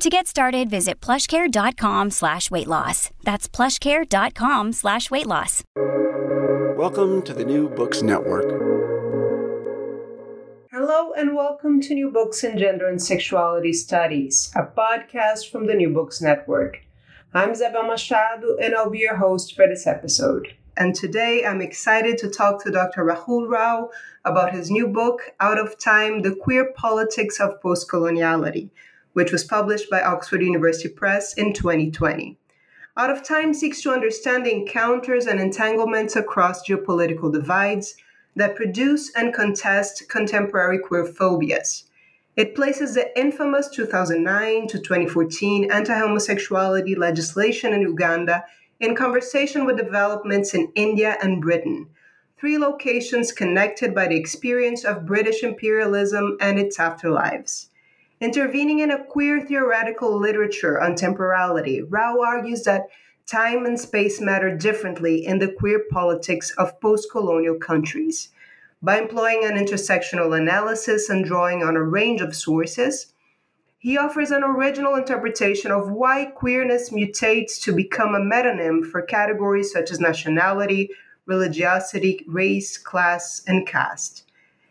To get started, visit plushcare.com slash weight loss. That's plushcare.com slash weight loss. Welcome to the New Books Network. Hello and welcome to New Books in Gender and Sexuality Studies, a podcast from the New Books Network. I'm Isabel Machado and I'll be your host for this episode. And today I'm excited to talk to Dr. Rahul Rao about his new book, Out of Time The Queer Politics of Postcoloniality which was published by Oxford University Press in 2020. Out of Time seeks to understand the encounters and entanglements across geopolitical divides that produce and contest contemporary queer phobias. It places the infamous 2009 to 2014 anti homosexuality legislation in Uganda in conversation with developments in India and Britain, three locations connected by the experience of British imperialism and its afterlives. Intervening in a queer theoretical literature on temporality, Rao argues that time and space matter differently in the queer politics of post colonial countries. By employing an intersectional analysis and drawing on a range of sources, he offers an original interpretation of why queerness mutates to become a metonym for categories such as nationality, religiosity, race, class, and caste.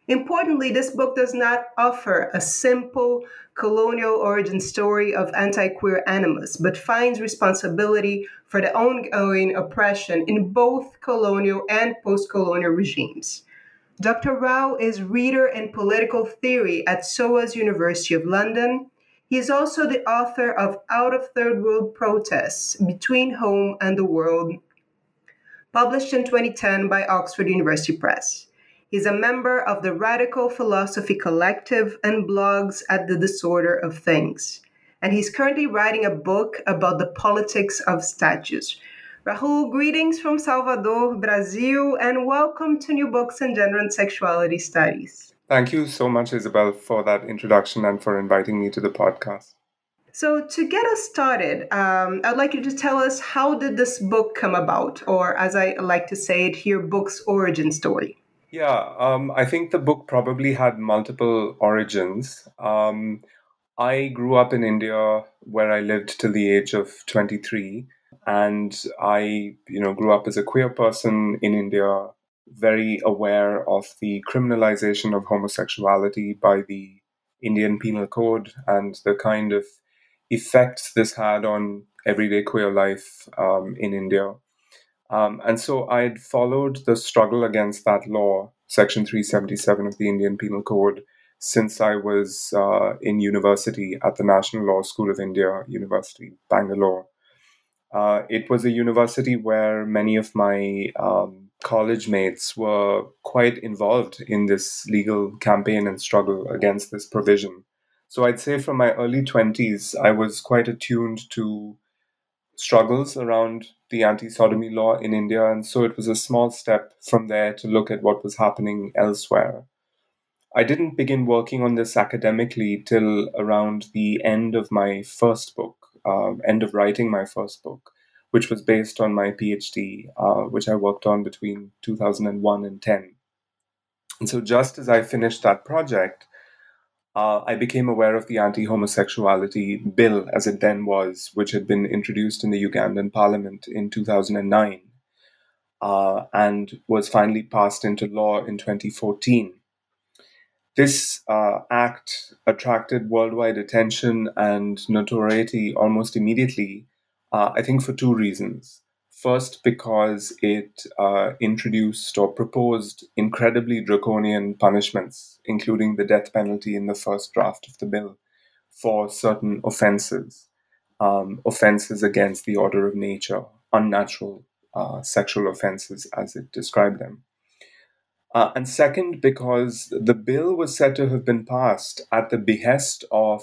Importantly, this book does not offer a simple colonial origin story of anti queer animus, but finds responsibility for the ongoing oppression in both colonial and post colonial regimes. Dr. Rao is reader in political theory at SOAS University of London. He is also the author of Out of Third World Protests Between Home and the World, published in 2010 by Oxford University Press. He's a member of the Radical Philosophy Collective and blogs at The Disorder of Things. And he's currently writing a book about the politics of statues. Rahul, greetings from Salvador, Brazil, and welcome to New Books in Gender and Sexuality Studies. Thank you so much, Isabel, for that introduction and for inviting me to the podcast. So, to get us started, um, I'd like you to tell us how did this book come about, or as I like to say it, your book's origin story. Yeah, um, I think the book probably had multiple origins. Um, I grew up in India where I lived till the age of 23 and I you know grew up as a queer person in India very aware of the criminalization of homosexuality by the Indian Penal Code and the kind of effects this had on everyday queer life um, in India. Um, and so I'd followed the struggle against that law, Section 377 of the Indian Penal Code, since I was uh, in university at the National Law School of India, University, Bangalore. Uh, it was a university where many of my um, college mates were quite involved in this legal campaign and struggle against this provision. So I'd say from my early 20s, I was quite attuned to struggles around the anti sodomy law in India. And so it was a small step from there to look at what was happening elsewhere. I didn't begin working on this academically till around the end of my first book, uh, end of writing my first book, which was based on my PhD, uh, which I worked on between 2001 and 10. And so, just as I finished that project, uh, I became aware of the anti homosexuality bill, as it then was, which had been introduced in the Ugandan parliament in 2009 uh, and was finally passed into law in 2014. This uh, act attracted worldwide attention and notoriety almost immediately, uh, I think, for two reasons. First, because it uh, introduced or proposed incredibly draconian punishments, including the death penalty in the first draft of the bill, for certain offenses, um, offenses against the order of nature, unnatural uh, sexual offenses as it described them. Uh, and second, because the bill was said to have been passed at the behest of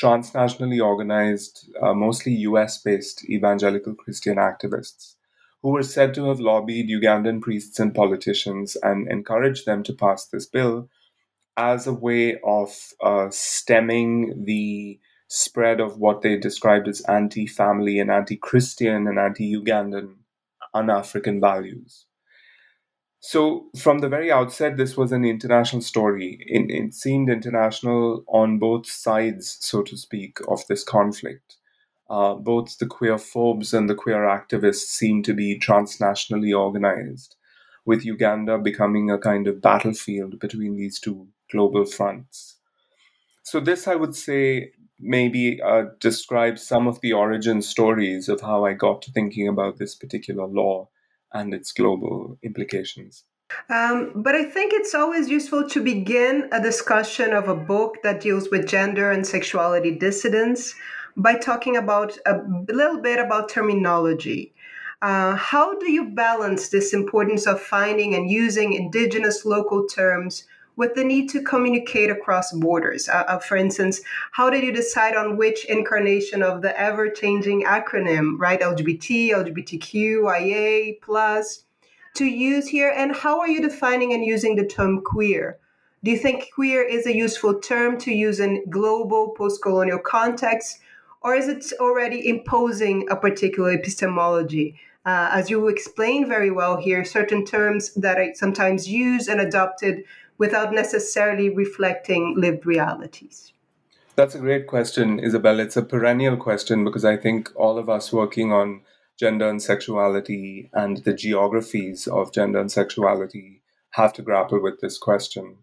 transnationally organized, uh, mostly US based evangelical Christian activists who were said to have lobbied Ugandan priests and politicians and encouraged them to pass this bill as a way of uh, stemming the spread of what they described as anti family and anti Christian and anti Ugandan un African values. So, from the very outset, this was an international story. It, it, seemed international on both sides, so to speak, of this conflict. Uh, both the queer phobes and the queer activists seemed to be transnationally organized, with Uganda becoming a kind of battlefield between these two global fronts. So, this, I would say, maybe uh, describes some of the origin stories of how I got to thinking about this particular law and its global implications. Um, but I think it's always useful to begin a discussion of a book that deals with gender and sexuality dissidence by talking about a little bit about terminology. Uh, how do you balance this importance of finding and using indigenous local terms with the need to communicate across borders? Uh, uh, for instance, how did you decide on which incarnation of the ever changing acronym, right? LGBT, LGBTQ, IA, plus, to use here? And how are you defining and using the term queer? Do you think queer is a useful term to use in global post colonial contexts, or is it already imposing a particular epistemology? Uh, as you explain very well here, certain terms that are sometimes used and adopted without necessarily reflecting lived realities? That's a great question, Isabel. It's a perennial question because I think all of us working on gender and sexuality and the geographies of gender and sexuality have to grapple with this question.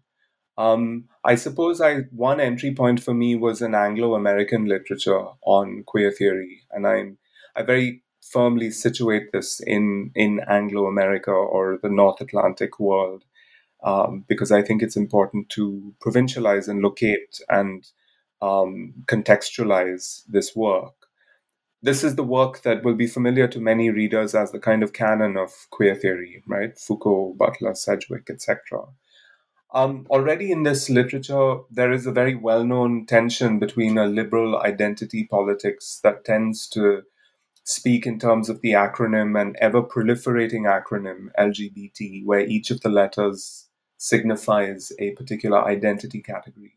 Um, I suppose I one entry point for me was an Anglo-American literature on queer theory, and I'm I very firmly situate this in in Anglo-America or the North Atlantic world um, because I think it's important to provincialize and locate and um, contextualize this work. This is the work that will be familiar to many readers as the kind of canon of queer theory, right? Foucault, Butler, Sedgwick, etc. Um, already in this literature, there is a very well known tension between a liberal identity politics that tends to speak in terms of the acronym and ever proliferating acronym LGBT, where each of the letters signifies a particular identity category.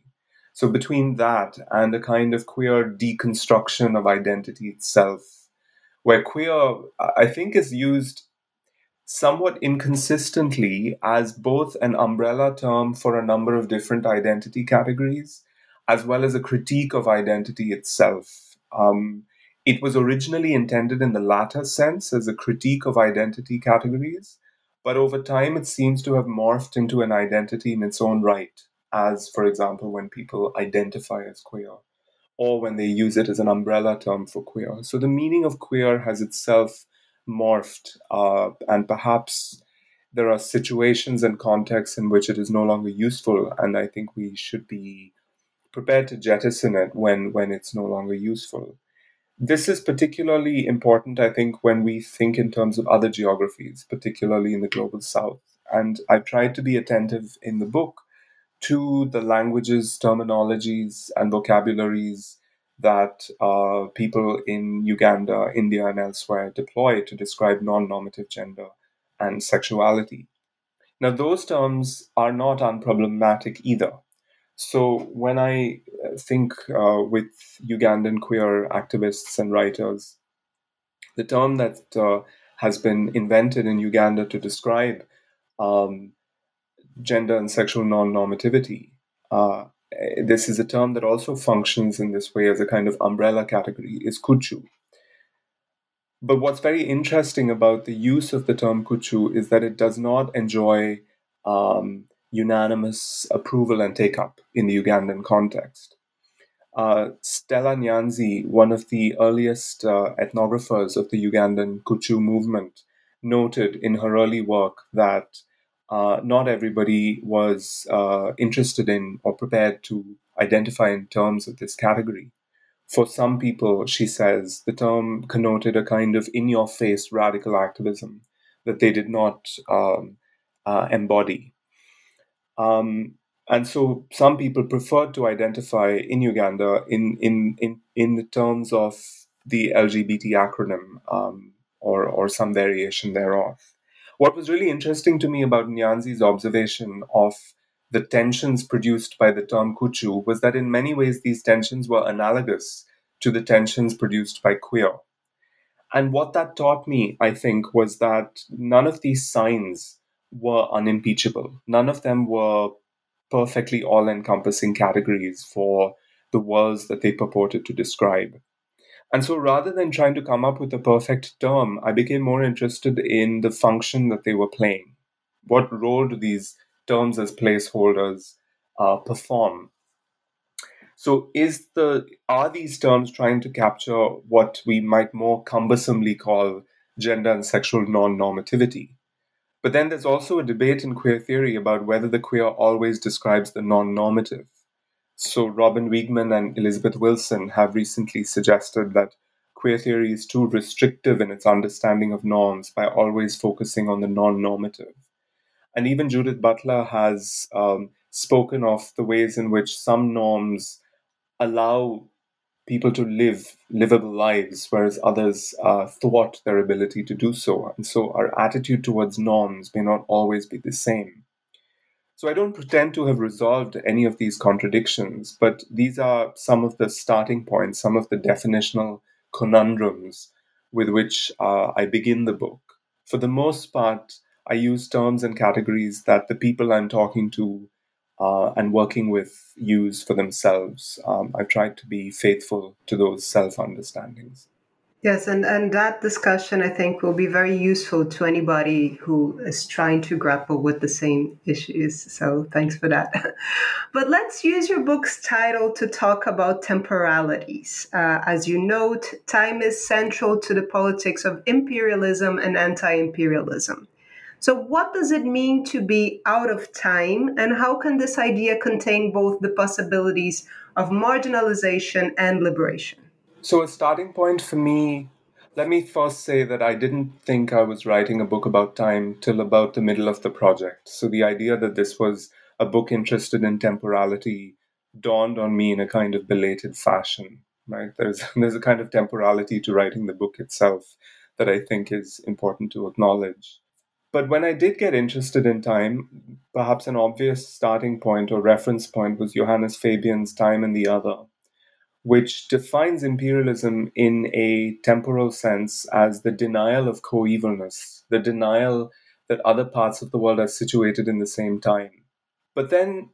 So, between that and a kind of queer deconstruction of identity itself, where queer, I think, is used somewhat inconsistently as both an umbrella term for a number of different identity categories, as well as a critique of identity itself. Um, it was originally intended in the latter sense as a critique of identity categories, but over time, it seems to have morphed into an identity in its own right, as, for example, when people identify as queer, or when they use it as an umbrella term for queer. So the meaning of queer has itself morphed, uh, and perhaps there are situations and contexts in which it is no longer useful, and I think we should be prepared to jettison it when, when it's no longer useful. This is particularly important, I think, when we think in terms of other geographies, particularly in the global south. And I've tried to be attentive in the book to the languages, terminologies, and vocabularies that uh, people in Uganda, India, and elsewhere deploy to describe non normative gender and sexuality. Now, those terms are not unproblematic either. So when I uh, think uh, with Ugandan queer activists and writers, The term that uh, has been invented in Uganda to describe um, gender and sexual non normativity. Uh, this is a term that also functions in this way as a kind of umbrella category, is kuchu. But what's very interesting about the use of the term kuchu is that it does not enjoy um, unanimous approval and take up in the Ugandan context. Uh, Stella Nyanzi, one of the earliest uh, ethnographers of the Ugandan Kuchu movement, noted in her early work that uh, not everybody was uh, interested in or prepared to identify in terms of this category. For some people, she says, the term connoted a kind of in your face radical activism that they did not um, uh, embody. Um, and so some people preferred to identify in Uganda in, in, in, in the terms of the LGBT acronym um, or, or some variation thereof. What was really interesting to me about Nyanzi's observation of the tensions produced by the term kuchu was that in many ways these tensions were analogous to the tensions produced by queer. And what that taught me, I think, was that none of these signs were unimpeachable. None of them were perfectly all encompassing categories for the worlds that they purported to describe. And so rather than trying to come up with a perfect term, I became more interested in the function that they were playing. What role do these terms as placeholders uh, perform. So is the are these terms trying to capture what we might more cumbersomely call gender and sexual non-normativity? But then there's also a debate in queer theory about whether the queer always describes the non-normative. So Robyn Wiegman and Elizabeth Wilson have recently suggested that queer theory is too restrictive in its understanding of norms by always focusing on the non-normative. And even Judith Butler has um, spoken of the ways in which some norms allow people to live livable lives, whereas others uh, thwart their ability to do so. And so our attitude towards norms may not always be the same. So I don't pretend to have resolved any of these contradictions, but these are some of the starting points, some of the definitional conundrums with which uh, I begin the book. For the most part, I use terms and categories that the people I'm talking to uh, and working with use for themselves. Um, I've tried to be faithful to those self understandings. Yes, and, and that discussion I think will be very useful to anybody who is trying to grapple with the same issues. So thanks for that. but let's use your book's title to talk about temporalities. Uh, as you note, time is central to the politics of imperialism and anti imperialism. So, what does it mean to be out of time, and how can this idea contain both the possibilities of marginalization and liberation? So, a starting point for me, let me first say that I didn't think I was writing a book about time till about the middle of the project. So, the idea that this was a book interested in temporality dawned on me in a kind of belated fashion. Right? There's there's a kind of temporality to writing the book itself that I think is important to acknowledge. But when I did get interested in time, perhaps an obvious starting point or reference point was Johannes Fabian's Time and the Other, which defines imperialism in a temporal sense as the denial of coevalness, the denial that other parts of the world are situated in the same time. But then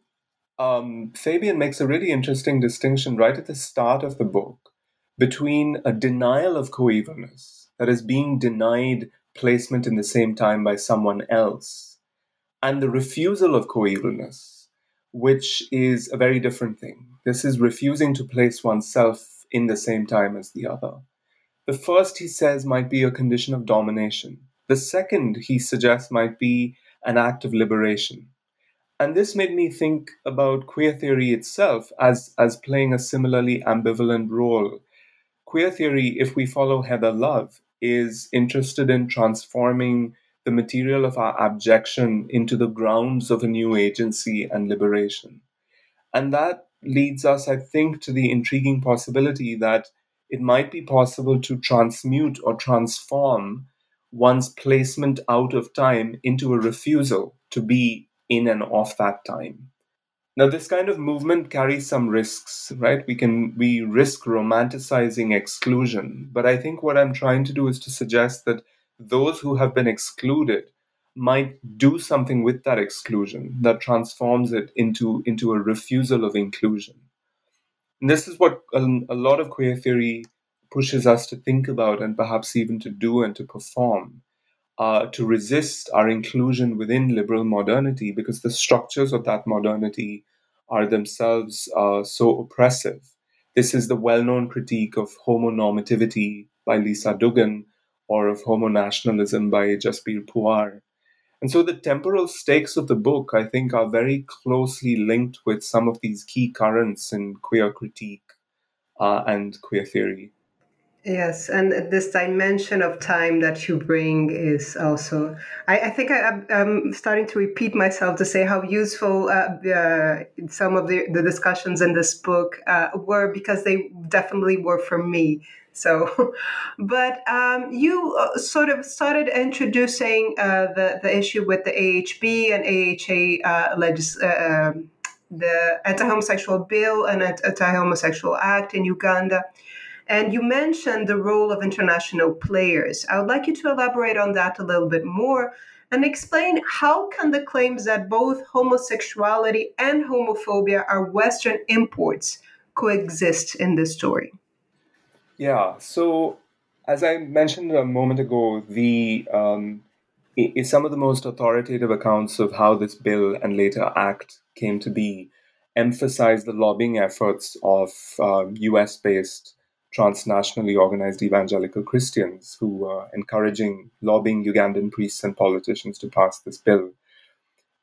um, Fabian makes a really interesting distinction right at the start of the book between a denial of coevalness, that is, being denied placement in the same time by someone else, and the refusal of coevalness, which is a very different thing. This is refusing to place oneself in the same time as the other. The first, he says, might be a condition of domination. The second, he suggests, might be an act of liberation. And this made me think about queer theory itself as, as playing a similarly ambivalent role. Queer theory, if we follow Heather Love, is interested in transforming the material of our abjection into the grounds of a new agency and liberation. And that leads us, I think, to the intriguing possibility that it might be possible to transmute or transform one's placement out of time into a refusal to be in and off that time. Now, this kind of movement carries some risks, right? We can we risk romanticizing exclusion, but I think what I'm trying to do is to suggest that those who have been excluded might do something with that exclusion that transforms it into into a refusal of inclusion. And this is what a, a lot of queer theory pushes us to think about and perhaps even to do and to perform uh, to resist our inclusion within liberal modernity because the structures of that modernity are themselves uh, so oppressive. This is the well known critique of homonormativity by Lisa Duggan or of homonationalism by Jasbir Puar. And so the temporal stakes of the book, I think, are very closely linked with some of these key currents in queer critique uh, and queer theory. Yes, and this dimension of time that you bring is also. I, I think I, am starting to repeat myself to say how useful uh, uh, some of the, the discussions in this book uh, were because they definitely were for me. So, but um, you uh, sort of started introducing uh, the the issue with the AHB and AHA uh, legis- um, the anti-homosexual bill and anti-homosexual act in Uganda and you mentioned the role of international players. I would like you to elaborate on that a little bit more and explain how can the claims that both homosexuality and homophobia are Western imports coexist in this story? Yeah, so as I mentioned a moment ago, the um, some of the most authoritative accounts of how this bill and later act came to be emphasize the lobbying efforts of uh, US based transnationally organized evangelical Christians who were encouraging, lobbying Ugandan priests and politicians to pass this bill.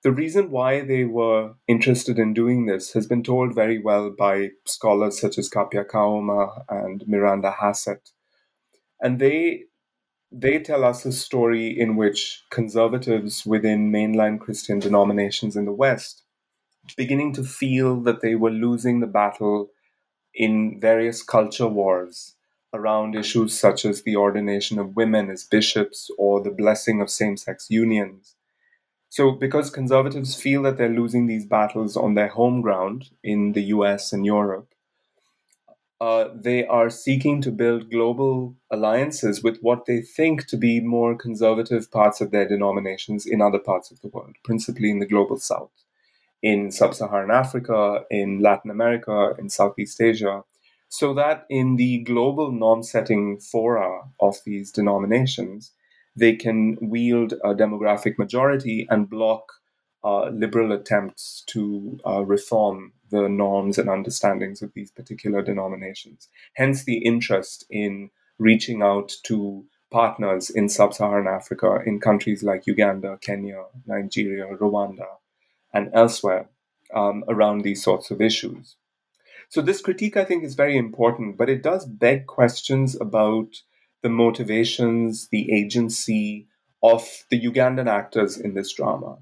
The reason why they were interested in doing this has been told very well by scholars such as Kapya Kaoma and Miranda Hassett. And they they tell us a story in which conservatives within mainline Christian denominations in the West beginning to feel that they were losing the battle in various culture wars around issues such as the ordination of women as bishops or the blessing of same sex unions. So, because conservatives feel that they're losing these battles on their home ground in the US and Europe, uh, they are seeking to build global alliances with what they think to be more conservative parts of their denominations in other parts of the world, principally in the global south in sub Saharan Africa, in Latin America, in Southeast Asia, so that in the global norm setting fora of these denominations, they can wield a demographic majority and block uh, liberal attempts to uh, reform the norms and understandings of these particular denominations. Hence, the interest in reaching out to partners in sub Saharan Africa, in countries like Uganda, Kenya, Nigeria, Rwanda, and elsewhere um, around these sorts of issues. So, this critique, I think, is very important, but it does beg questions about the motivations, the agency of the Ugandan actors in this drama.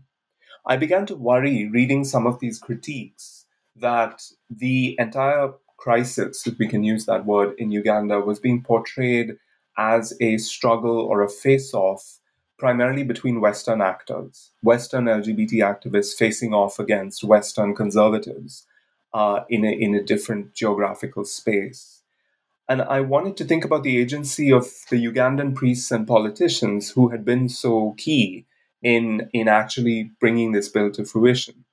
I began to worry reading some of these critiques that the entire crisis, if we can use that word, in Uganda was being portrayed as a struggle or a face off primarily between Western actors, Western LGBT activists facing off against Western conservatives uh, in, a, in a different geographical space. And I wanted to think about the agency of the Ugandan priests and politicians who had been so key in, in actually bringing this bill to fruition.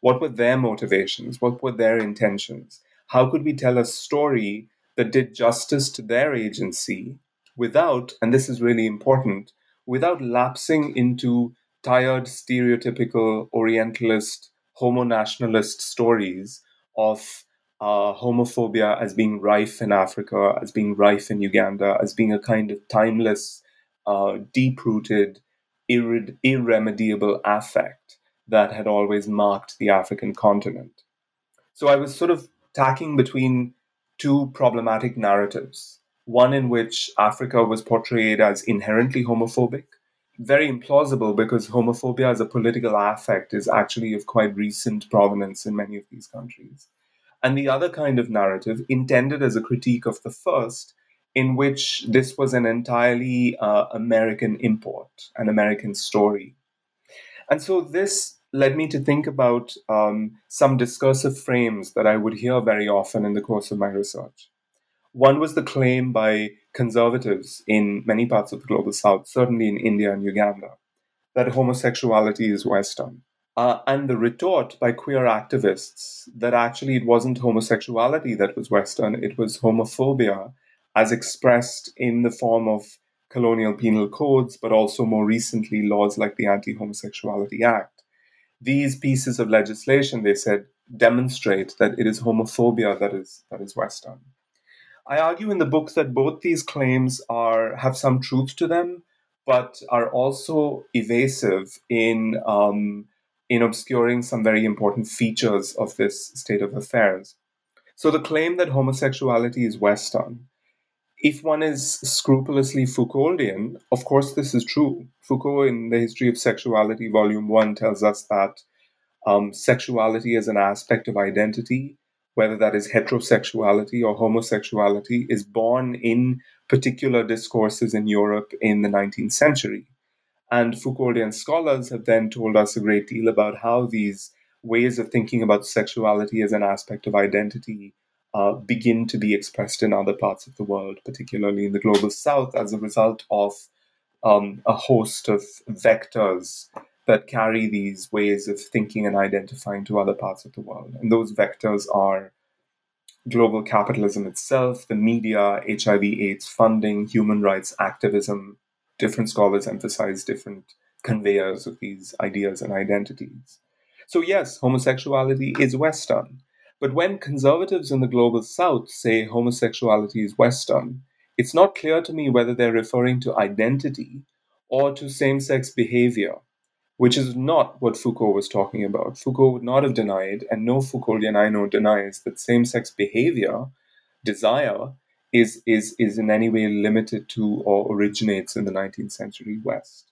What were their motivations? What were their intentions? How could we tell a story that did justice to their agency without, and this is really important, without lapsing into tired, stereotypical Orientalist, homo nationalist stories of uh, homophobia as being rife in Africa, as being rife in Uganda, as being a kind of timeless, uh, deep rooted, irre- irremediable affect that had always marked the African continent. So I was sort of tacking between two problematic narratives one in which Africa was portrayed as inherently homophobic. Very implausible because homophobia as a political affect is actually of quite recent provenance in many of these countries. And the other kind of narrative, intended as a critique of the first, in which this was an entirely uh, American import, an American story. And so this led me to think about um, some discursive frames that I would hear very often in the course of my research. One was the claim by conservatives in many parts of the global south, certainly in India and Uganda, that homosexuality is Western. Uh, and the retort by queer activists that actually it wasn't homosexuality that was Western, it was homophobia as expressed in the form of colonial penal codes, but also more recently laws like the Anti Homosexuality Act. These pieces of legislation, they said, demonstrate that it is homophobia that is, that is Western. I argue in the book that both these claims are have some truth to them, but are also evasive in um, in obscuring some very important features of this state of affairs. So the claim that homosexuality is Western, if one is scrupulously Foucauldian, of course this is true. Foucault, in the History of Sexuality, Volume 1, tells us that um, sexuality is an aspect of identity, whether that is heterosexuality or homosexuality, is born in particular discourses in Europe in the 19th century. And Foucauldian scholars have then told us a great deal about how these ways of thinking about sexuality as an aspect of identity uh, begin to be expressed in other parts of the world, particularly in the global south, as a result of um, a host of vectors that carry these ways of thinking and identifying to other parts of the world. And those vectors are global capitalism itself, the media, HIV AIDS funding, human rights activism, different scholars emphasize different conveyors of these ideas and identities. So, yes, homosexuality is Western. But when conservatives in the global south say homosexuality is Western, it's not clear to me whether they're referring to identity or to same sex behavior, which is not what Foucault was talking about. Foucault would not have denied, and no Foucauldian I know denies, that same sex behavior, desire, is, is, is in any way limited to or originates in the 19th century West.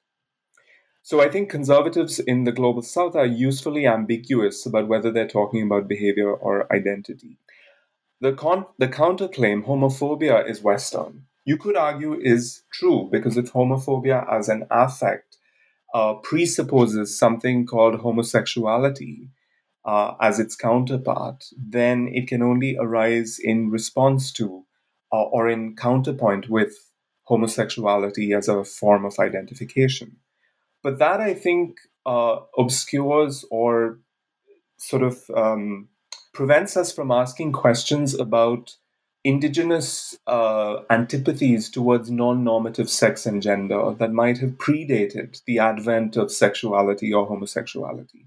So I think conservatives in the global south are usefully ambiguous about whether they're talking about behavior or identity. The, con- the counterclaim, homophobia is Western, you could argue is true because if homophobia as an affect uh, presupposes something called homosexuality uh, as its counterpart, then it can only arise in response to uh, or in counterpoint with homosexuality as a form of identification. But that I think uh, obscures or sort of um, prevents us from asking questions about indigenous uh, antipathies towards non normative sex and gender that might have predated the advent of sexuality or homosexuality.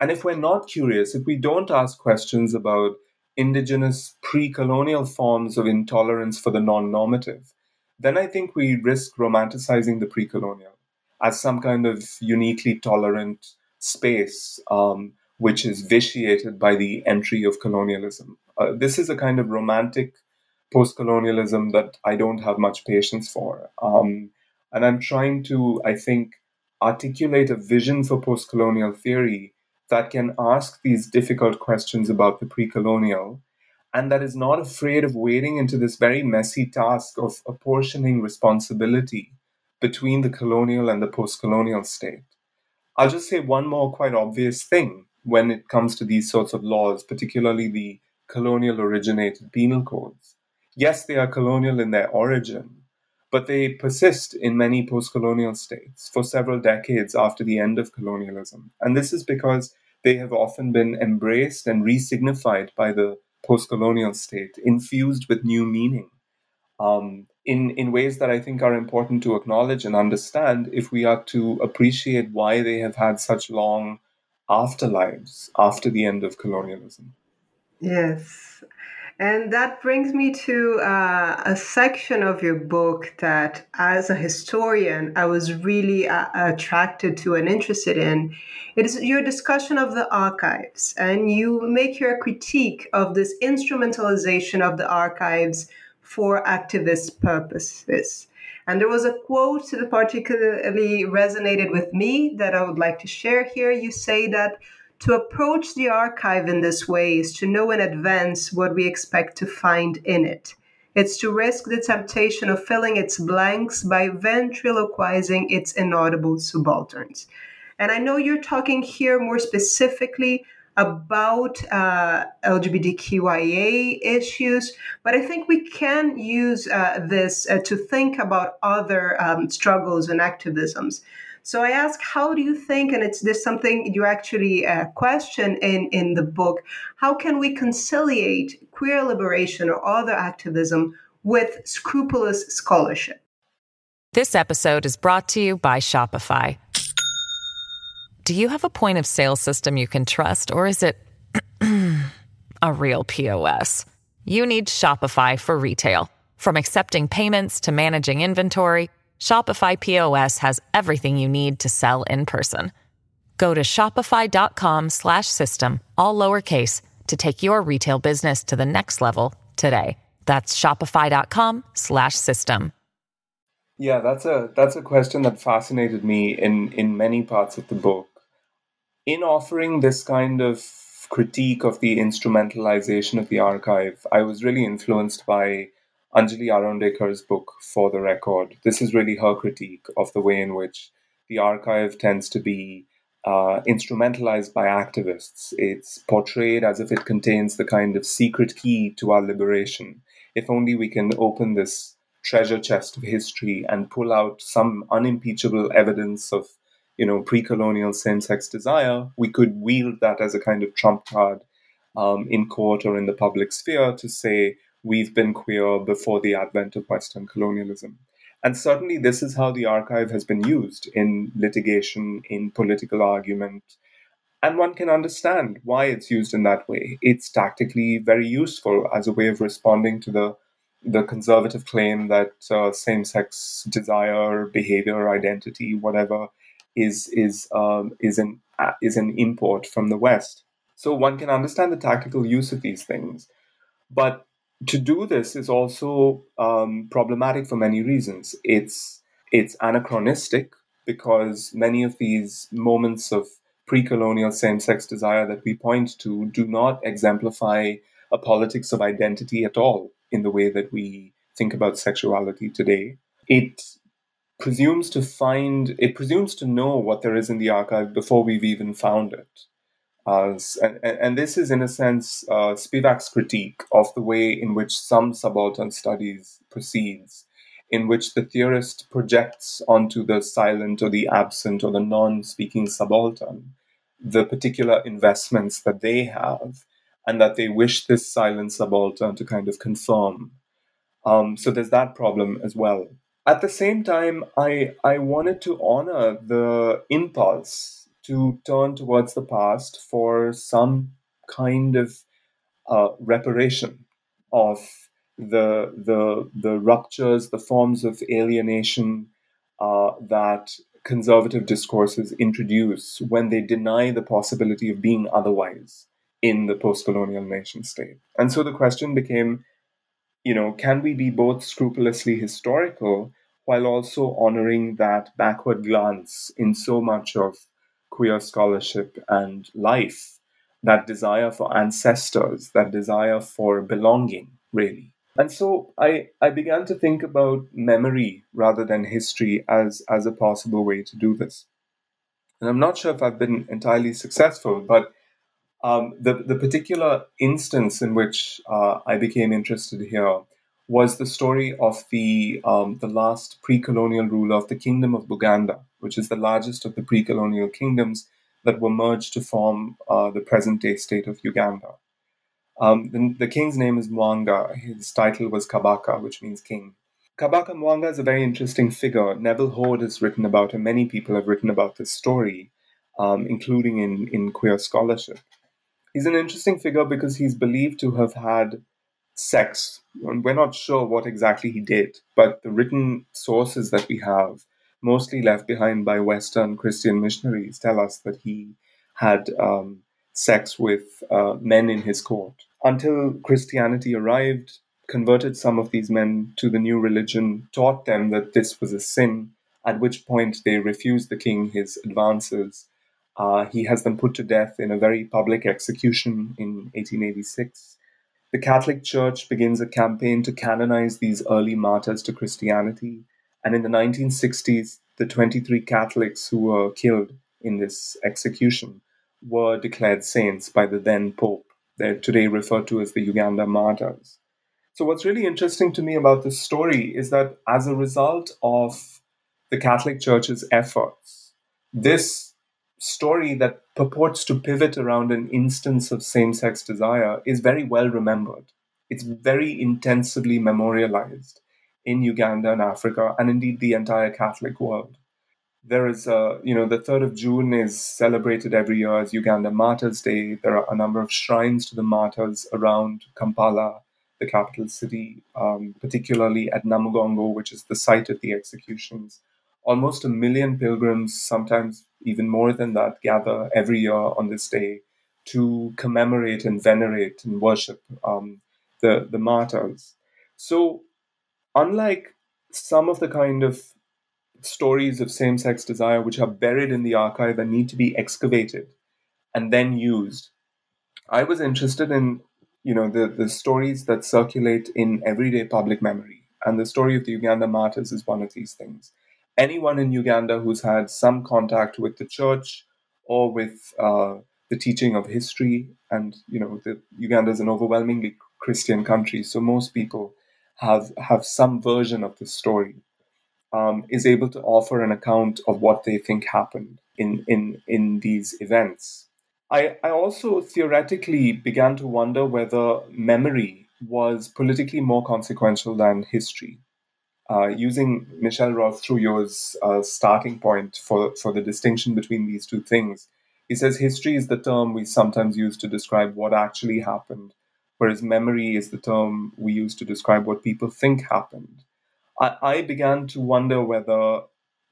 And if we're not curious, if we don't ask questions about indigenous pre colonial forms of intolerance for the non normative, then I think we risk romanticizing the pre colonial as some kind of uniquely tolerant space, um, which is vitiated by the entry of colonialism. Uh, this is a kind of romantic post colonialism that I don't have much patience for. Um, and I'm trying to, I think, articulate a vision for post colonial theory that can ask these difficult questions about the pre colonial and that is not afraid of wading into this very messy task of apportioning responsibility between the colonial and the post colonial state. I'll just say one more quite obvious thing when it comes to these sorts of laws, particularly the colonial originated penal codes. Yes, they are colonial in their origin, but they persist in many post colonial states for several decades after the end of colonialism. And this is because they have often been embraced and resignified by the post colonial state, infused with new meaning. Um, in, in ways that I think are important to acknowledge and understand if we are to appreciate why they have had such long afterlives after the end of colonialism. Yes. And that brings me to uh, a section of your book that, as a historian, I was really uh, attracted to and interested in. It is your discussion of the archives, and you make your critique of this instrumentalization of the archives for activist purposes. And there was a quote that particularly resonated with me that I would like to share here. You say that to approach the archive in this way is to know in advance what we expect to find in it. It's to risk the temptation of filling its blanks by ventriloquizing its inaudible subalterns. And I know you're talking here more specifically about uh, LGBTQIA issues, but I think we can use uh, this uh, to think about other um, struggles and activisms. So I ask, how do you think, and it's this something you actually uh, question in, in the book, how can we conciliate queer liberation or other activism with scrupulous scholarship? This episode is brought to you by Shopify. Do you have a point of sale system you can trust, or is it a real POS? You need Shopify for retail. From accepting payments to managing inventory, Shopify POS has everything you need to sell in person. Go to shopify.com/system all lowercase to take your retail business to the next level today. That's shopify.com/system. Yeah, that's a that's a question that fascinated me in in many parts of the book. In offering this kind of critique of the instrumentalization of the archive, I was really influenced by Anjali Arondekar's book, For the Record. This is really her critique of the way in which the archive tends to be uh, instrumentalized by activists. It's portrayed as if it contains the kind of secret key to our liberation. If only we can open this treasure chest of history and pull out some unimpeachable evidence of you know pre-colonial same-sex desire we could wield that as a kind of trump card um, in court or in the public sphere to say we've been queer before the advent of Western colonialism. And certainly, this is how the archive has been used in litigation, in political argument. And one can understand why it's used in that way. It's tactically very useful as a way of responding to the, the conservative claim that uh, same sex desire, behavior, identity, whatever, is, is, um, is, an, uh, is an import from the West. So one can understand the tactical use of these things. But to do this is also um, problematic for many reasons. It's it's anachronistic because many of these moments of pre-colonial same-sex desire that we point to do not exemplify a politics of identity at all in the way that we think about sexuality today. It presumes to find it presumes to know what there is in the archive before we've even found it. Uh, and, and, this is, in a sense, uh, Spivak's critique of the way in which some subaltern studies proceeds, in which the theorist projects onto the silent or the absent or the non speaking subaltern the particular investments that they have and that they wish this silent subaltern to kind of confirm. Um, so there's that problem as well. At the same time, I, I wanted to honor the impulse to turn towards the past for some kind of uh, reparation of the the the ruptures, the forms of alienation uh, that conservative discourses introduce when they deny the possibility of being otherwise in the post-colonial nation state. And so the question became, you know, can we be both scrupulously historical while also honoring that backward glance in so much of queer scholarship and life, that desire for ancestors, that desire for belonging, really. And so I, I began to think about memory rather than history as, as a possible way to do this. And I'm not sure if I've been entirely successful, but um, the, the particular instance in which uh, I became interested here was the story of the, um, the last pre colonial ruler of the Kingdom of Buganda, which is the largest of the pre colonial kingdoms that were merged to form uh, the present day state of Uganda. Um, the, the, king's name is Mwanga. His title was Kabaka, which means king. Kabaka Mwanga is a very interesting figure. Neville Hoad has written about him. Many people have written about this story, um, including in, in queer scholarship. He's an interesting figure because he's believed to have had sex. We're not sure what exactly he did, but the written sources that we have, mostly left behind by Western Christian missionaries, tell us that he had um, sex with uh, men in his court. Until Christianity arrived, converted some of these men to the new religion, taught them that this was a sin, at which point they refused the king his advances. Uh, he has them put to death in a very public execution in 1886. The Catholic Church begins a campaign to canonize these early martyrs to Christianity, and in the 1960s, the 23 Catholics who were killed in this execution were declared saints by the then Pope. They're today referred to as the Uganda martyrs. So, what's really interesting to me about this story is that as a result of the Catholic Church's efforts, this story that purports to pivot around an instance of same sex desire is very well remembered. It's very intensively memorialized in Uganda and Africa, and indeed the entire Catholic world. There is a, you know, the 3rd of June is celebrated every year as Uganda Martyrs Day. There are a number of shrines to the martyrs around Kampala, the capital city, um, particularly at Namugongo, which is the site of the executions. Almost a million pilgrims, sometimes even more than that, gather every year on this day to commemorate and venerate and worship um, the, the martyrs. So, unlike some of the kind of stories of same sex desire which are buried in the archive and need to be excavated and then used, I was interested in you know the, the stories that circulate in everyday public memory. And the story of the Uganda martyrs is one of these things. Anyone in Uganda who's had some contact with the church or with uh, the teaching of history, and you know, the, Uganda is an overwhelmingly Christian country, so most people have have some version of the story. Um, is able to offer an account of what they think happened in in in these events. I, I also theoretically began to wonder whether memory was politically more consequential than history. Uh, using Michel Rolph Trouillot's uh, starting point for, for the distinction between these two things, he says history is the term we sometimes use to describe what actually happened, whereas memory is the term we use to describe what people think happened. I, I began to wonder whether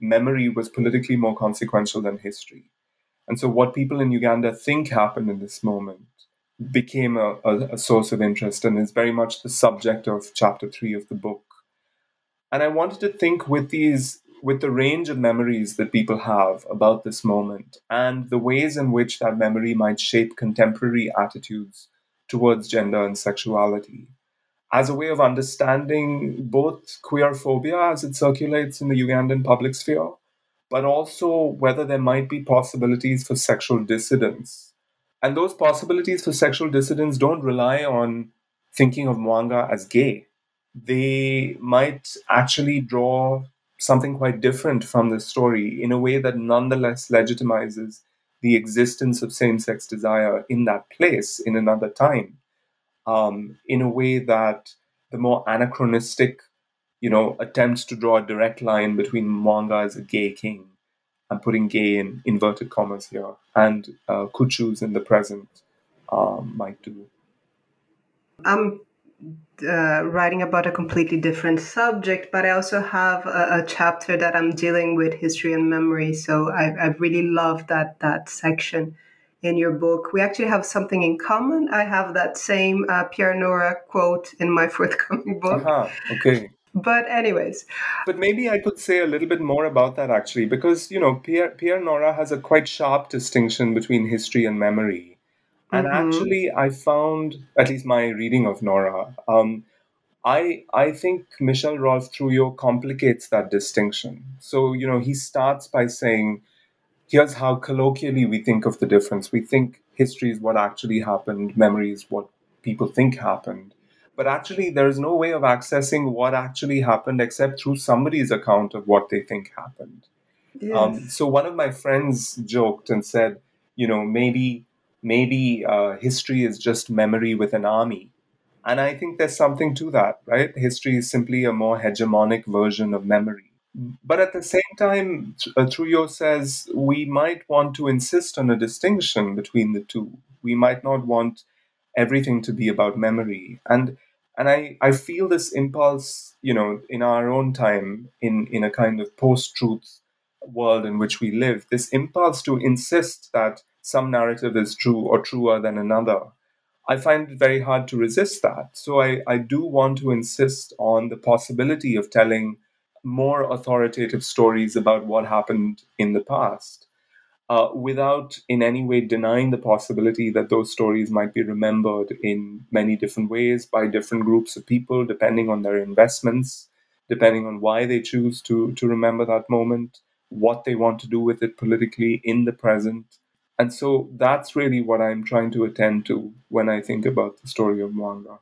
memory was politically more consequential than history. And so, what people in Uganda think happened in this moment became a, a, a, source of interest and is very much the subject of chapter three of the book. And I wanted to think with these, with the range of memories that people have about this moment and the ways in which that memory might shape contemporary attitudes towards gender and sexuality as a way of understanding both queer phobia as it circulates in the Ugandan public sphere but also whether there might be possibilities for sexual dissidence. And those possibilities for sexual dissidence don't rely on thinking of Mwanga as gay. They might actually draw something quite different from the story in a way that nonetheless legitimizes the existence of same sex desire in that place in another time, um, in a way that the more anachronistic you know, attempts to draw a direct line between Mwanga as a gay king. I'm putting gay in inverted commas here, and uh, Kuchus in the present um, might do. I'm uh, writing about a completely different subject, but I also have a, a, chapter that I'm dealing with history and memory. So I, I really love that that section in your book. We actually have something in common. I have that same uh, Pierre Nora quote in my forthcoming book. Uh-huh. Okay. But anyways, but maybe I could say a little bit more about that actually, because you know Pierre Pierre Nora has a quite sharp distinction between history and memory, and mm-hmm. actually I found at least my reading of Nora. Um, I I think Michel Rolph Trouillot complicates that distinction. So you know he starts by saying, "Here's how colloquially we think of the difference. We think history is what actually happened, memory is what people think happened." but actually there is no way of accessing what actually happened except through somebody's account of what they think happened. Yes. Um, so one of my friends joked and said, you know, maybe maybe uh, history is just memory with an army. And I think there's something to that, right? History is simply a more hegemonic version of memory. But at the same time, uh, Trouillot says we might want to insist on a distinction between the two. We might not want everything to be about memory. And and I, I feel this impulse, you know, in our own time, in, in a kind of post truth world in which we live, this impulse to insist that some narrative is true or truer than another. I find it very hard to resist that. So I, I do want to insist on the possibility of telling more authoritative stories about what happened in the past uh, without in any way denying the possibility that those stories might be remembered in many different ways by different groups of people, depending on their investments, depending on why they choose to, to remember that moment, what they want to do with it politically in the present. And so that's really what I'm trying to attend to when I think about the story of Mwanga.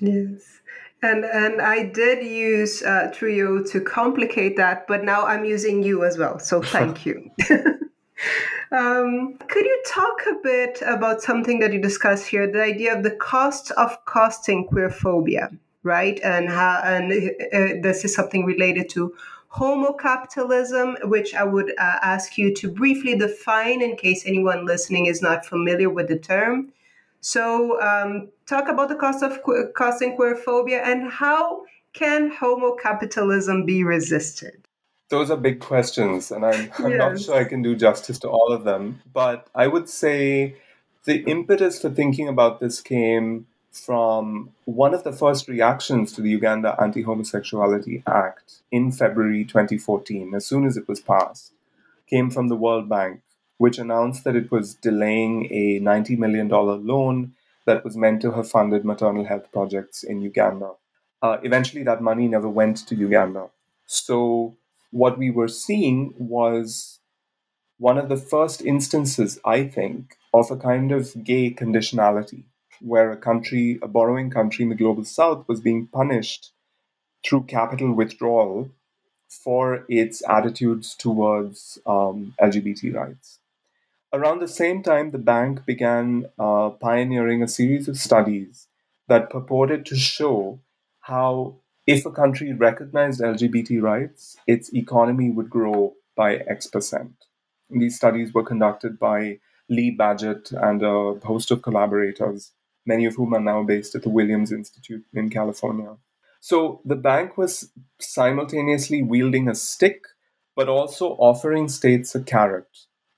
Yes. And and I did use uh, Trouillot to complicate that, but now I'm using you as well. So thank you. um, could you talk a bit about something that you discuss here, the idea of the cost of costing queerphobia, right? And how and uh, this is something related to homocapitalism, which I would uh, ask you to briefly define in case anyone listening is not familiar with the term. So, um, talk about the cost of costing queerphobia and how can homo capitalism be resisted? Those are big questions, and I'm, I'm yes. not sure I can do justice to all of them. But I would say the impetus for thinking about this came from one of the first reactions to the Uganda Anti Homosexuality Act in February 2014, as soon as it was passed, came from the World Bank which announced that it was delaying a $90 million loan that was meant to have funded maternal health projects in Uganda. Uh, eventually, that money never went to Uganda. So, what we were seeing was one of the first instances, I think, of a kind of gay conditionality, where a country, a borrowing country in the global south, was being punished through capital withdrawal for its attitudes towards um, LGBT rights. Around the same time, the bank began uh, pioneering a series of studies that purported to show how, if a country recognized LGBT rights, its economy would grow by X percent. And these studies were conducted by Lee Badgett and a host of collaborators, many of whom are now based at the Williams Institute in California. So the bank was simultaneously wielding a stick, but also offering states a carrot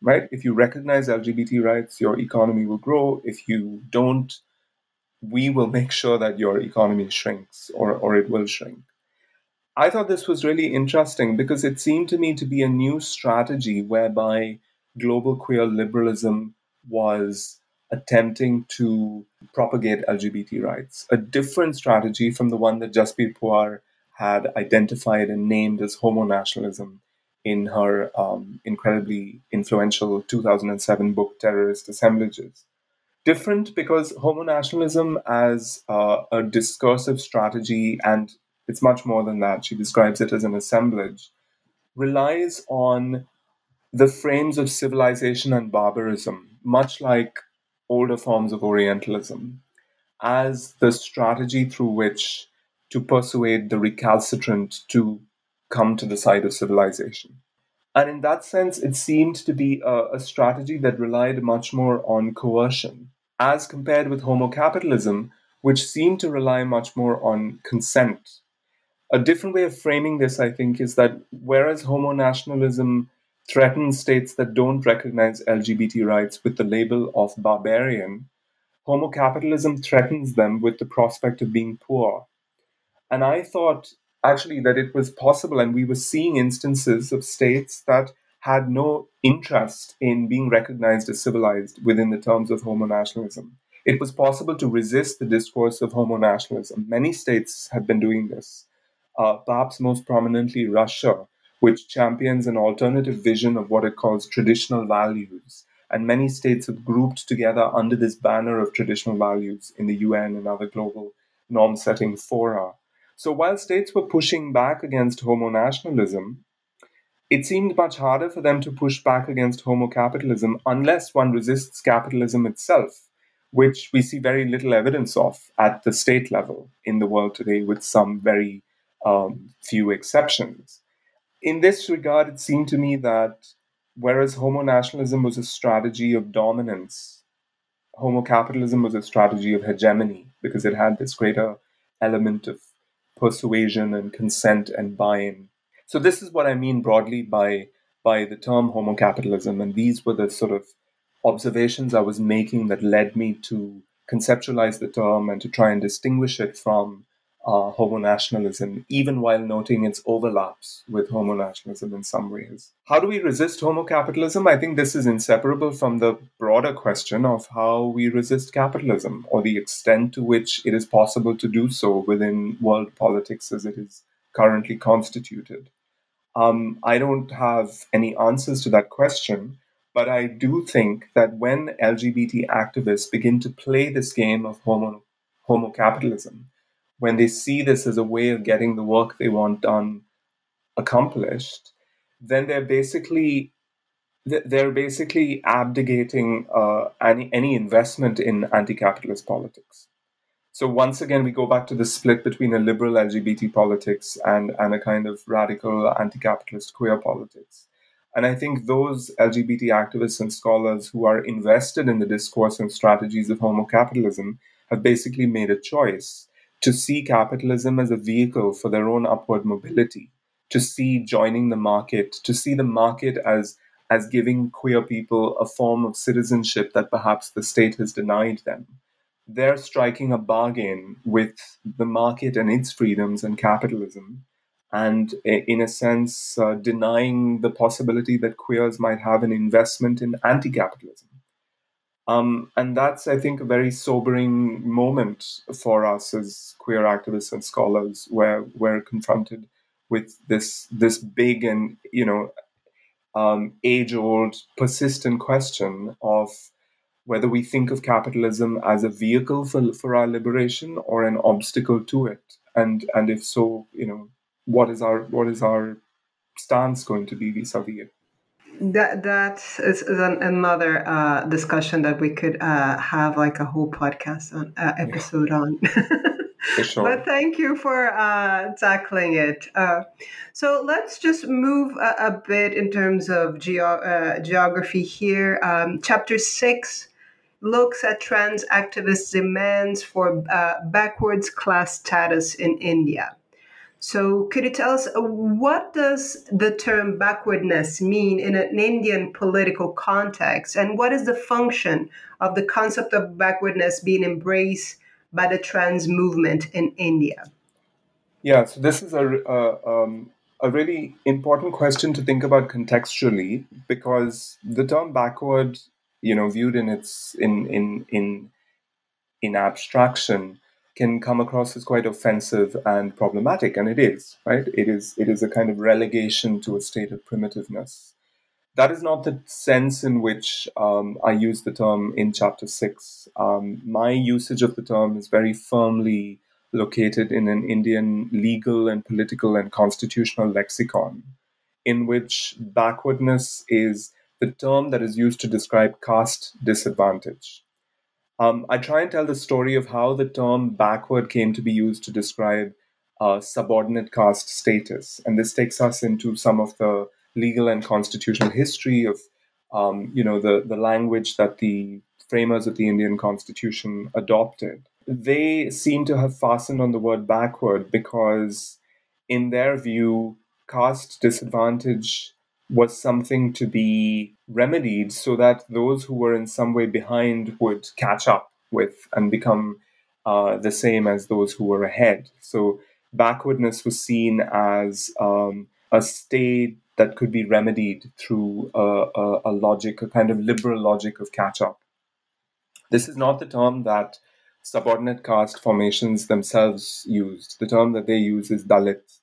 right? If you recognize LGBT rights, your economy will grow. If you don't, we will make sure that your economy shrinks or, or it will shrink. I thought this was really interesting because it seemed to me to be a new strategy whereby global queer liberalism was attempting to propagate LGBT rights, a different strategy from the one that Jasbir Puar had identified and named as homo nationalism in her um, incredibly influential 2007 book, Terrorist Assemblages. Different because homo nationalism as uh, a discursive strategy, and it's much more than that, she describes it as an assemblage, relies on the frames of civilization and barbarism, much like older forms of Orientalism, as the strategy through which to persuade the recalcitrant to come to the side of civilization. And in that sense, it seemed to be a, a strategy that relied much more on coercion, as compared with homo capitalism, which seemed to rely much more on consent. A different way of framing this, I think, is that whereas homo nationalism threatens states that don't recognize LGBT rights with the label of barbarian, homo capitalism threatens them with the prospect of being poor. And I thought actually that it was possible, and we were seeing instances of states that had no interest in being recognized as civilized within the terms of homo nationalism. It was possible to resist the discourse of homo nationalism. Many states have been doing this, uh, perhaps most prominently Russia, which champions an alternative vision of what it calls traditional values. And many states have grouped together under this banner of traditional values in the UN and other global norm setting fora. So while states were pushing back against homo nationalism, it seemed much harder for them to push back against homo capitalism unless one resists capitalism itself, which we see very little evidence of at the state level in the world today, with some very um, few exceptions. In this regard, it seemed to me that whereas homo nationalism was a strategy of dominance, homo capitalism was a strategy of hegemony because it had this greater element of persuasion and consent and buy-in. So this is what I mean broadly by by the term homo capitalism, and these were the sort of observations I was making that led me to conceptualize the term and to try and distinguish it from uh, homo nationalism, even while noting its overlaps with homo nationalism in some ways. How do we resist homo capitalism? I think this is inseparable from the broader question of how we resist capitalism or the extent to which it is possible to do so within world politics as it is currently constituted. Um, I don't have any answers to that question, but I do think that when LGBT activists begin to play this game of homo, homo capitalism, when they see this as a way of getting the work they want done accomplished, then they're basically they're basically abdicating uh, any any investment in anti-capitalist politics. So once again, we go back to the split between a liberal LGBT politics and, and a kind of radical anti-capitalist queer politics. And I think those LGBT activists and scholars who are invested in the discourse and strategies of homo capitalism have basically made a choice to see capitalism as a vehicle for their own upward mobility, to see joining the market, to see the market as as giving queer people a form of citizenship that perhaps the state has denied them they're striking a bargain with the market and its freedoms and capitalism, and in a sense, uh, denying the possibility that queers might have an investment in anti capitalism. Um, and that's, I think, a very sobering moment for us as queer activists and scholars, where we're confronted with this this big and you know um, age old, persistent question of whether we think of capitalism as a vehicle for, for our liberation or an obstacle to it. And and if so you know what is our what is our stance going to be vis-a-vis it that that is, is an, another uh, discussion that we could uh, have like a whole podcast on uh, episode yeah. on Sure. But thank you for uh, tackling it. Uh, so let's just move a, a, bit in terms of geo- uh, geography here. Um, chapter six looks at trans activists' demands for uh, backwards class status in India. So, could you tell us uh, what does the term backwardness mean in an Indian political context, and what is the function of the concept of backwardness being embraced by the trans movement in India? Yeah, so this is a, uh, um, a really important question to think about contextually because the term backward you know viewed in its in in in in abstraction can come across as quite offensive and problematic and it is right it is it is a kind of relegation to a state of primitiveness that is not the sense in which um, I use the term in chapter six. Um, my usage of the term is very firmly located in an Indian legal and political and constitutional lexicon, in which backwardness is the term that is used to describe caste disadvantage. Um, I try and tell the story of how the term backward came to be used to describe uh, subordinate caste status. And this takes us into some of the legal and constitutional history of, um, you know, the, the language that the framers of the Indian Constitution adopted. They seem to have fastened on the word backward because, in their view, caste disadvantage was something to be remedied so that those who were in some way behind would catch up with and become uh, the same as those who were ahead. So backwardness was seen as um, a state that could be remedied through a, a, a, logic, a kind of liberal logic of catch up. This is not the term that subordinate caste formations themselves used. The term that they use is Dalit.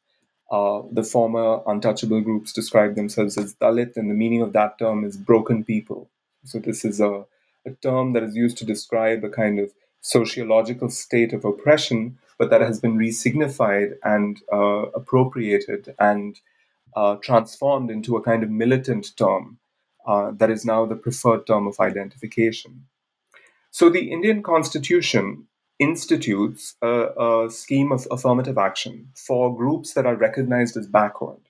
Uh, the former untouchable groups describe themselves as Dalit, and the meaning of that term is broken people. So, this is a, a term that is used to describe a kind of sociological state of oppression, but that has been resignified and uh, appropriated and uh, transformed into a kind of militant term uh, that is now the preferred term of identification. So, the Indian Constitution institutes a, a, scheme of affirmative action for groups that are recognized as backward.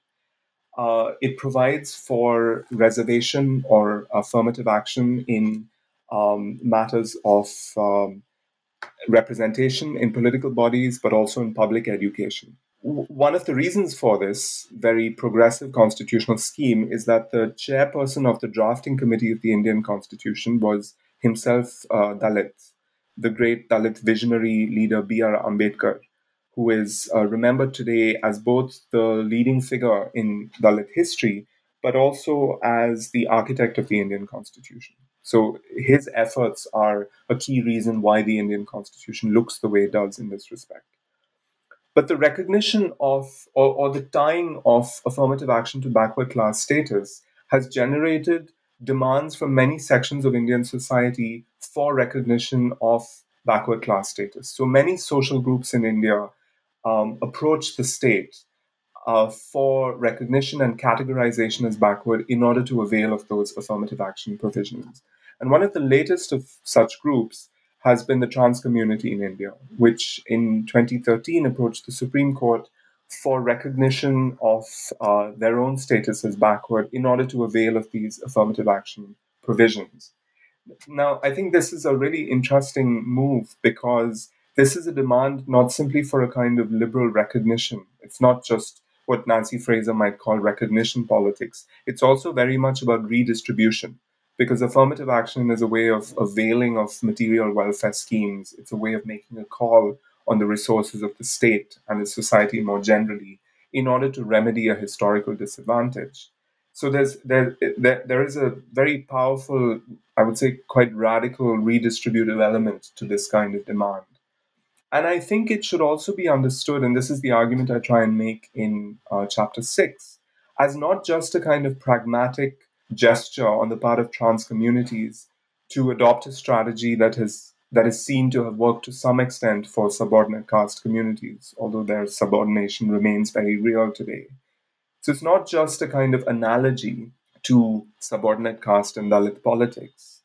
Uh, it provides for reservation or affirmative action in um, matters of um, representation in political bodies, but also in public education. W- one of the reasons for this very progressive constitutional scheme is that the chairperson of the drafting committee of the Indian Constitution was himself uh, Dalit the great Dalit visionary leader B.R. Ambedkar, who is uh, remembered today as both the leading figure in Dalit history, but also as the architect of the Indian Constitution. So his efforts are a key reason why the Indian Constitution looks the way it does in this respect. But the recognition of, or, or the tying of affirmative action to backward class status has generated demands from many sections of Indian society for recognition of backward class status. So many social groups in India um, approach the state uh, for recognition and categorization as backward in order to avail of those affirmative action provisions. And one of the latest of such groups has been the trans community in India, which in 2013 approached the Supreme Court for recognition of uh, their own status as backward in order to avail of these affirmative action provisions. Now, I think this is a really interesting move because this is a demand not simply for a kind of liberal recognition. It's not just what Nancy Fraser might call recognition politics. It's also very much about redistribution because affirmative action is a way of availing of material welfare schemes. It's a way of making a call on the resources of the state and the society more generally in order to remedy a historical disadvantage. So there's there, there, there is a very powerful, I would say, quite radical redistributive element to this kind of demand. And I think it should also be understood, and this is the argument I try and make in uh, chapter six, as not just a kind of pragmatic gesture on the part of trans communities to adopt a strategy that has that is seen to have worked to some extent for subordinate caste communities, although their subordination remains very real today. So it's not just a kind of analogy to subordinate caste and Dalit politics.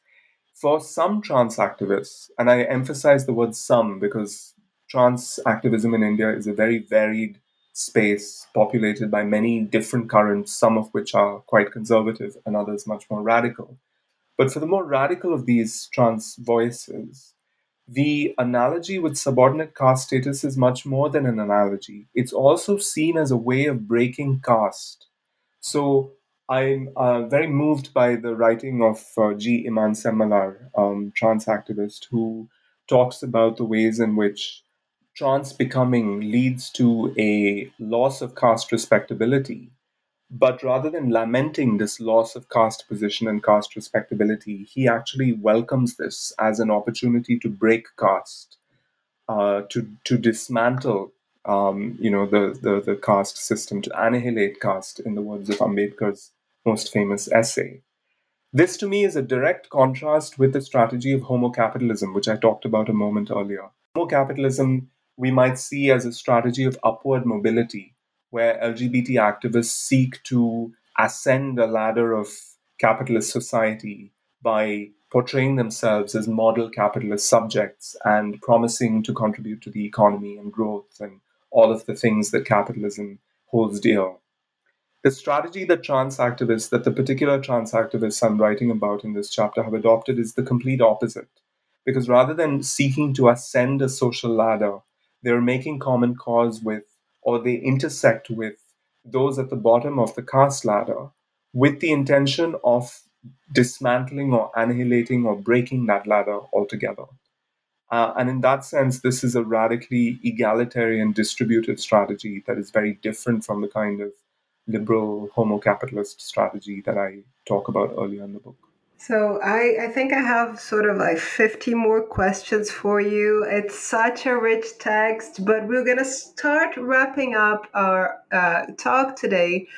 For some trans activists, and I emphasize the word some because trans activism in India is a very varied space populated by many different currents, some of which are quite conservative and others much more radical. But for the more radical of these trans voices, the analogy with subordinate caste status is much more than an analogy. It's also seen as a way of breaking caste. So I'm uh, very moved by the writing of uh, G. Iman Semmalar, um, trans activist, who talks about the ways in which trans becoming leads to a loss of caste respectability. But rather than lamenting this loss of caste position and caste respectability, he actually welcomes this as an opportunity to break caste, uh, to to dismantle, um, you know, the, the the caste system, to annihilate caste, in the words of Ambedkar's most famous essay. This, to me, is a direct contrast with the strategy of homo capitalism, which I talked about a moment earlier. Homo capitalism we might see as a strategy of upward mobility, where LGBT activists seek to ascend the ladder of capitalist society by portraying themselves as model capitalist subjects and promising to contribute to the economy and growth and all of the things that capitalism holds dear. The strategy that trans activists, that the particular trans activists I'm writing about in this chapter have adopted is the complete opposite. Because rather than seeking to ascend a social ladder, they're making common cause with, or they intersect with those at the bottom of the caste ladder with the intention of dismantling or annihilating or breaking that ladder altogether. Uh, and in that sense, this is a radically egalitarian distributed strategy that is very different from the kind of liberal homo capitalist strategy that I talk about earlier in the book. So I, I think I have sort of like 50 more questions for you. It's such a rich text, but we're going to start wrapping up our uh, talk today.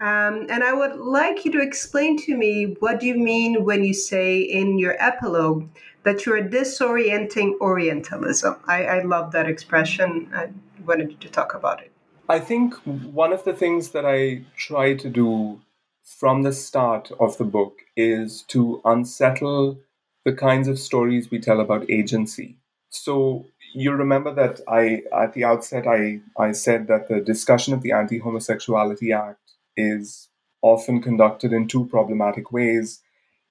Um, and I would like you to explain to me what do you mean when you say in your epilogue that you're disorienting Orientalism. I, I love that expression. I wanted you to talk about it. I think one of the things that I try to do from the start of the book is to unsettle the kinds of stories we tell about agency. So you remember that I at the outset I, I said that the discussion of the Anti-Homosexuality Act is often conducted in two problematic ways.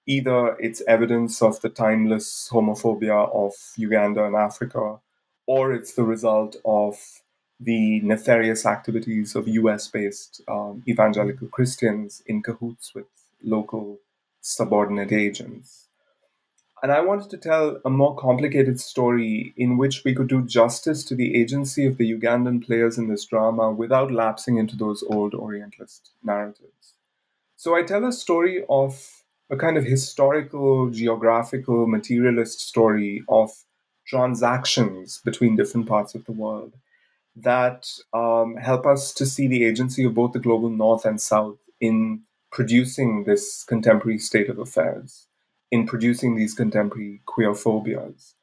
Either it's evidence of the timeless homophobia of Uganda and Africa, or it's the result of the nefarious activities of US based um, evangelical Christians in cahoots with local subordinate agents. And I wanted to tell a more complicated story in which we could do justice to the agency of the Ugandan players in this drama without lapsing into those old Orientalist narratives. So I tell a story of a kind of historical, geographical, materialist story of transactions between different parts of the world that um, help us to see the agency of both the global north and south in producing this contemporary state of affairs, in producing these contemporary queer phobias.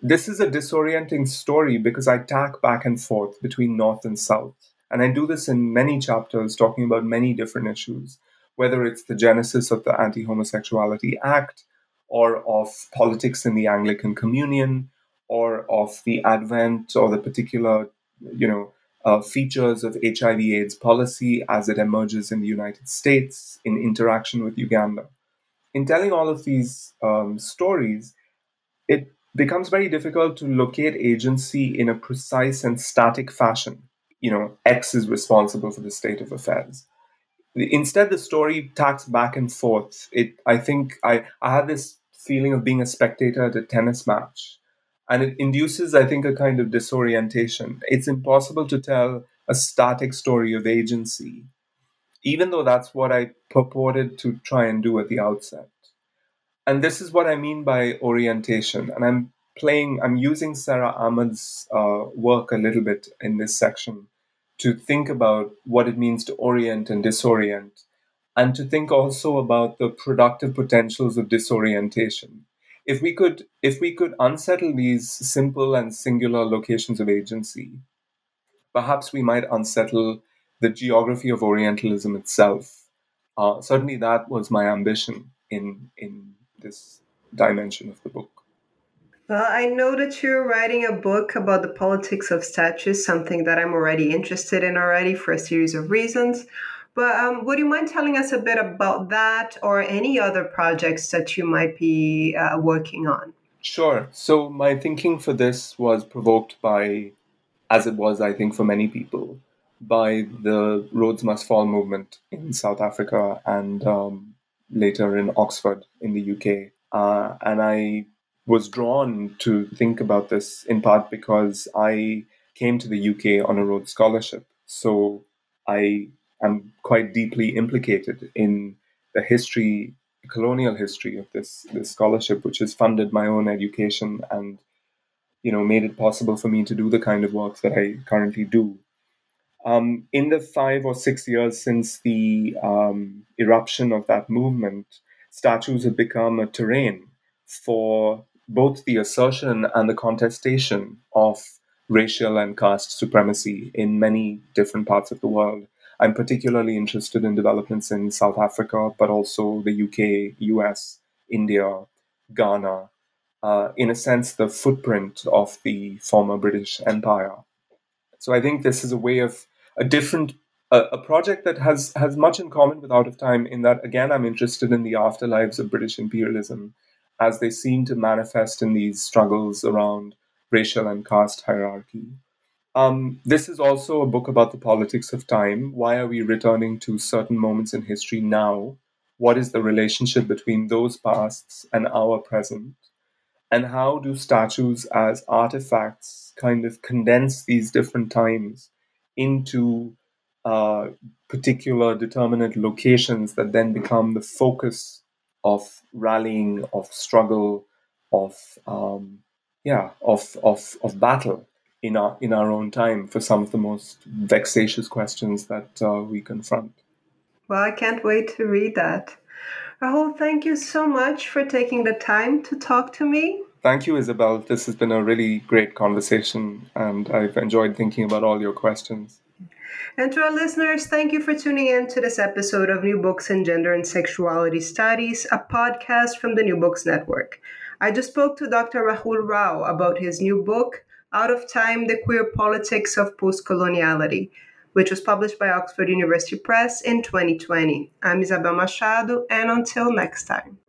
This is a disorienting story because I tack back and forth between north and south. And I do this in many chapters, talking about many different issues, whether it's the genesis of the Anti Homosexuality Act, or of politics in the Anglican Communion, or of the advent or the particular, you know, uh, features of HIV/AIDS policy as it emerges in the United States in interaction with Uganda. In telling all of these um, stories, it becomes very difficult to locate agency in a precise and static fashion. You know, X is responsible for the state of affairs. Instead, the story tacks back and forth. It, I think, I, I had this feeling of being a spectator at a tennis match and it induces, I think, a kind of disorientation. It's impossible to tell a static story of agency, even though that's what I purported to try and do at the outset. And this is what I mean by orientation. And I'm playing, I'm using Sara Ahmed's uh, work a little bit in this section to think about what it means to orient and disorient, and to think also about the productive potentials of disorientation if we could if we could unsettle these simple and singular locations of agency, perhaps we might unsettle the geography of Orientalism itself. Uh, certainly, that was my ambition in in this dimension of the book. Well, I know that you're writing a book about the politics of statues, something that I'm already interested in already for a series of reasons. But um, would you mind telling us a bit about that or any other projects that you might be uh, working on? Sure. So, my thinking for this was provoked by, as it was, I think, for many people, by the Rhodes Must Fall movement in South Africa and um, later in Oxford in the UK. Uh, and I was drawn to think about this in part because I came to the UK on a Rhodes Scholarship. So, I am quite deeply implicated in the history, colonial history of this this scholarship, which has funded my own education and you know made it possible for me to do the kind of work that I currently do. Um, in the five or six years since the um, eruption of that movement, statues have become a terrain for both the assertion and the contestation of racial and caste supremacy in many different parts of the world. I'm particularly interested in developments in South Africa, but also the UK, US, India, Ghana, uh, in a sense, the footprint of the former British Empire. So I think this is a way of a different, a, project that has, has much in common with Out of Time, in that, again, I'm interested in the afterlives of British imperialism as they seem to manifest in these struggles around racial and caste hierarchy. Um, this is also a book about the politics of time. Why are we returning to certain moments in history now? What is the relationship between those pasts and our present? And how do statues as artifacts kind of condense these different times into uh, particular determinate locations that then become the focus of rallying, of struggle, of um, yeah, of of of battle in our in our own time for some of the most vexatious questions that uh, we confront. Well, I can't wait to read that. Rahul, thank you so much for taking the time to talk to me. Thank you, Isabel. This has been a really great conversation, and I've enjoyed thinking about all your questions. And to our listeners, thank you for tuning in to this episode of New Books in Gender and Sexuality Studies, a podcast from the New Books Network. I just spoke to Dr. Rahul Rao about his new book, out of Time The Queer Politics of Postcoloniality, which was published by Oxford University Press in 2020. I'm Isabel Machado, and until next time.